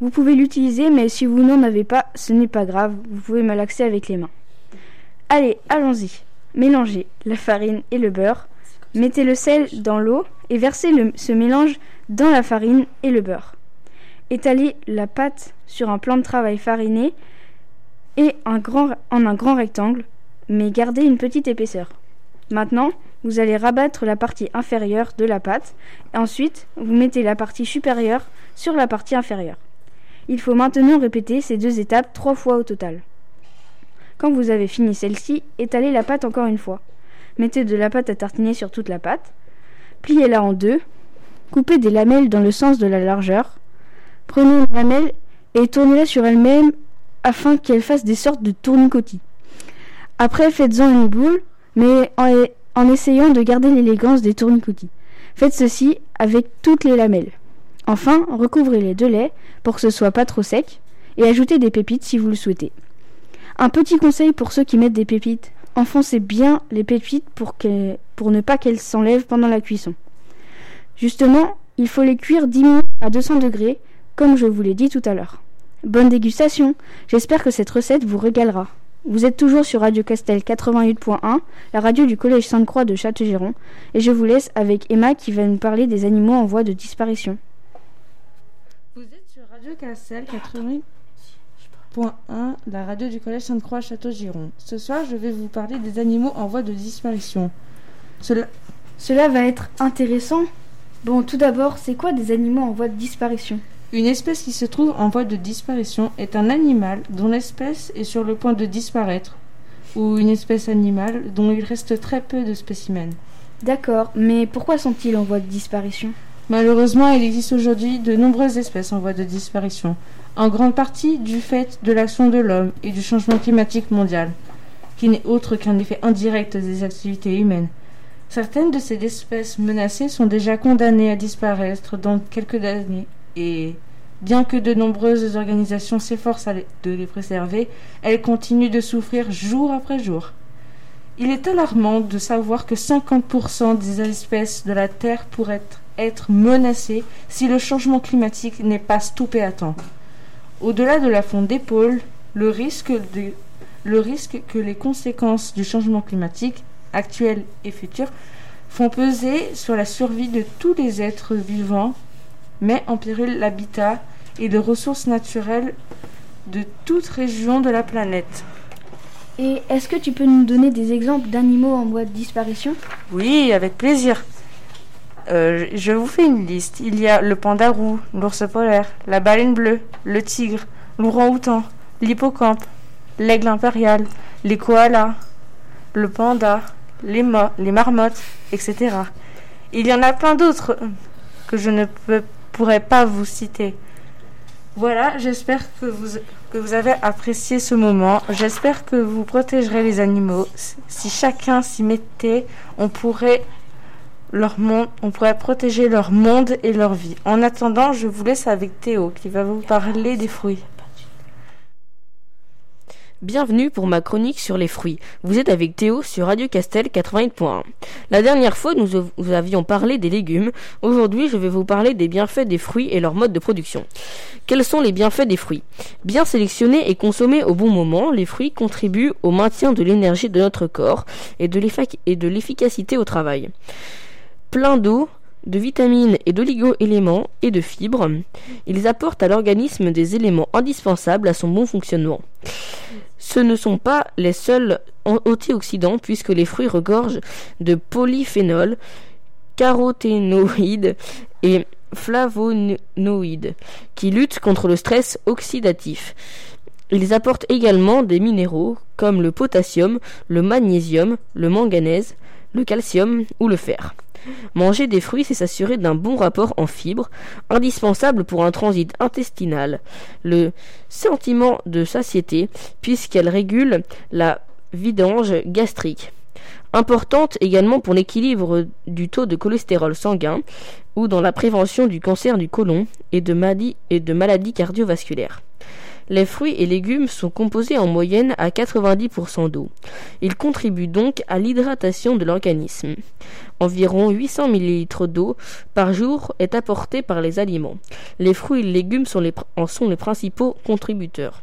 vous pouvez l'utiliser, mais si vous n'en avez pas, ce n'est pas grave, vous pouvez malaxer avec les mains. Allez, allons-y. Mélangez la farine et le beurre, mettez le sel dans l'eau et versez ce mélange dans la farine et le beurre. Étalez la pâte sur un plan de travail fariné et en un grand rectangle, mais gardez une petite épaisseur. Maintenant, vous allez rabattre la partie inférieure de la pâte et ensuite vous mettez la partie supérieure sur la partie inférieure. Il faut maintenant répéter ces deux étapes trois fois au total. Quand vous avez fini celle-ci, étalez la pâte encore une fois. Mettez de la pâte à tartiner sur toute la pâte. Pliez-la en deux. Coupez des lamelles dans le sens de la largeur. Prenez une lamelle et tournez-la sur elle-même afin qu'elle fasse des sortes de tournicotis. Après, faites-en une boule, mais en, essayant de garder l'élégance des tournicotis. Faites ceci avec toutes les lamelles. Enfin, recouvrez-les de lait pour que ce soit pas trop sec et ajoutez des pépites si vous le souhaitez. Un petit conseil pour ceux qui mettent des pépites. Enfoncez bien les pépites pour, pour ne pas qu'elles s'enlèvent pendant la cuisson. Justement, il faut les cuire 10 minutes à 200 degrés, comme je vous l'ai dit tout à l'heure. Bonne dégustation J'espère que cette recette vous régalera. Vous êtes toujours sur Radio Castel 88.1, la radio du Collège Sainte-Croix de Châteaugiron, et je vous laisse avec Emma qui va nous parler des animaux en voie de disparition. Vous êtes sur Radio Castel 88.1, la radio du Collège Sainte-Croix Château-Giron. Ce soir, je vais vous parler des animaux en voie de disparition. Cela, Cela va être intéressant. Bon, tout d'abord, c'est quoi des animaux en voie de disparition? Une espèce qui se trouve en voie de disparition est un animal dont l'espèce est sur le point de disparaître, ou une espèce animale dont il reste très peu de spécimens. D'accord, mais pourquoi sont-ils en voie de disparition? Malheureusement, il existe aujourd'hui de nombreuses espèces en voie de disparition, en grande partie du fait de l'action de l'homme et du changement climatique mondial, qui n'est autre qu'un effet indirect des activités humaines. Certaines de ces espèces menacées sont déjà condamnées à disparaître dans quelques années, et bien que de nombreuses organisations s'efforcent de les préserver, elles continuent de souffrir jour après jour. Il est alarmant de savoir que 50% des espèces de la Terre pourraient être, menacées si le changement climatique n'est pas stoppé à temps. Au-delà de la fonte pôles, le le risque que les conséquences du changement climatique, actuel et futur, font peser sur la survie de tous les êtres vivants, met en péril l'habitat et les ressources naturelles de toute région de la planète. Et est-ce que tu peux nous donner des exemples d'animaux en voie de disparition? Oui, avec plaisir. Euh, je vous fais une liste. Il y a le panda roux, l'ours polaire, la baleine bleue, le tigre, l'ourang-outan, l'hippocampe, l'aigle impérial, les koalas, le panda, les, les marmottes, etc. Il y en a plein d'autres que je ne peux- pourrais pas vous citer. Voilà, j'espère que vous, que vous avez apprécié ce moment. J'espère que vous protégerez les animaux. Si- chacun s'y mettait, on pourrait leur monde, on pourrait protéger leur monde et leur vie. En attendant, je vous laisse avec Théo qui va vous parler des fruits. Bienvenue pour ma chronique sur les fruits. Vous êtes avec Théo sur Radio Castel 88.1. La dernière fois, nous, nous avions parlé des légumes. Aujourd'hui, je vais vous parler des bienfaits des fruits et leur mode de production. Quels sont les bienfaits des fruits? Bien sélectionnés et consommés au bon moment, les fruits contribuent au maintien de l'énergie de notre corps et de l'efficacité au travail. Plein d'eau, de vitamines et d'oligo-éléments et de fibres, ils apportent à l'organisme des éléments indispensables à son bon fonctionnement. Ce ne sont pas les seuls an- antioxydants puisque les fruits regorgent de polyphénols, caroténoïdes et flavonoïdes qui luttent contre le stress oxydatif. Ils apportent également des minéraux comme le potassium, le magnésium, le manganèse, le calcium ou le fer. Manger des fruits, c'est s'assurer d'un bon rapport en fibres, indispensable pour un transit intestinal, le sentiment de satiété, puisqu'elle régule la vidange gastrique. Importante également pour l'équilibre du taux de cholestérol sanguin ou dans la prévention du cancer du côlon et de, maladies, et de maladies cardiovasculaires. Les fruits et légumes sont composés en moyenne à 90% d'eau. Ils contribuent donc à l'hydratation de l'organisme. Environ 800 ml d'eau par jour est apportée par les aliments. Les fruits et légumes en sont les principaux contributeurs.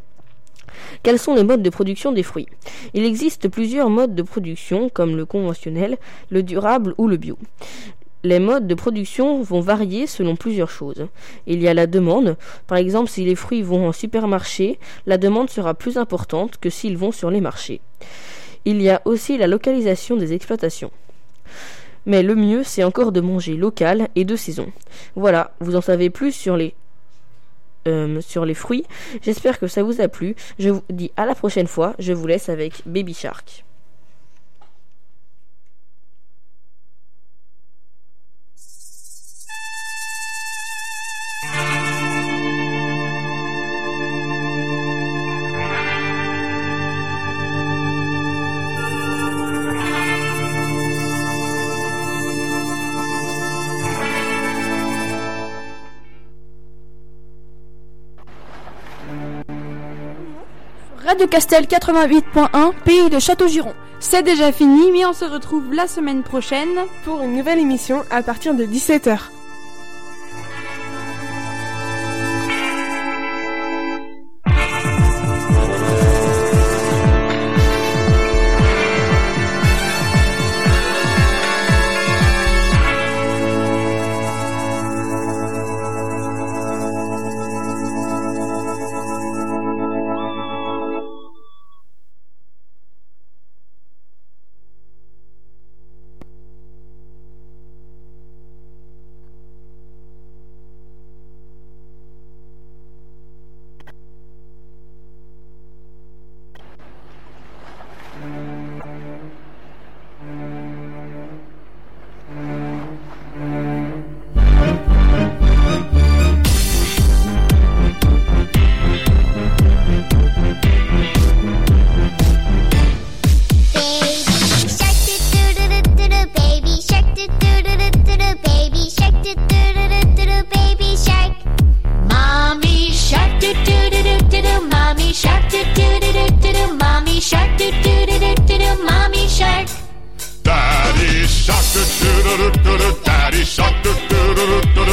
Quels sont les modes de production des fruits? Il existe plusieurs modes de production comme le conventionnel, le durable ou le bio. Les modes de production vont varier selon plusieurs choses. Il y a la demande. Par exemple, si les fruits vont en supermarché, la demande sera plus importante que s'ils vont sur les marchés. Il y a aussi la localisation des exploitations. Mais le mieux, c'est encore de manger local et de saison. Voilà, vous en savez plus sur les euh, sur les fruits. J'espère que ça vous a plu. Je vous dis à la prochaine fois. Je vous laisse avec Baby Shark. Radio Castel 88.1, pays de Château-Giron. C'est déjà fini, mais on se retrouve la semaine prochaine pour une nouvelle émission à partir de 17h.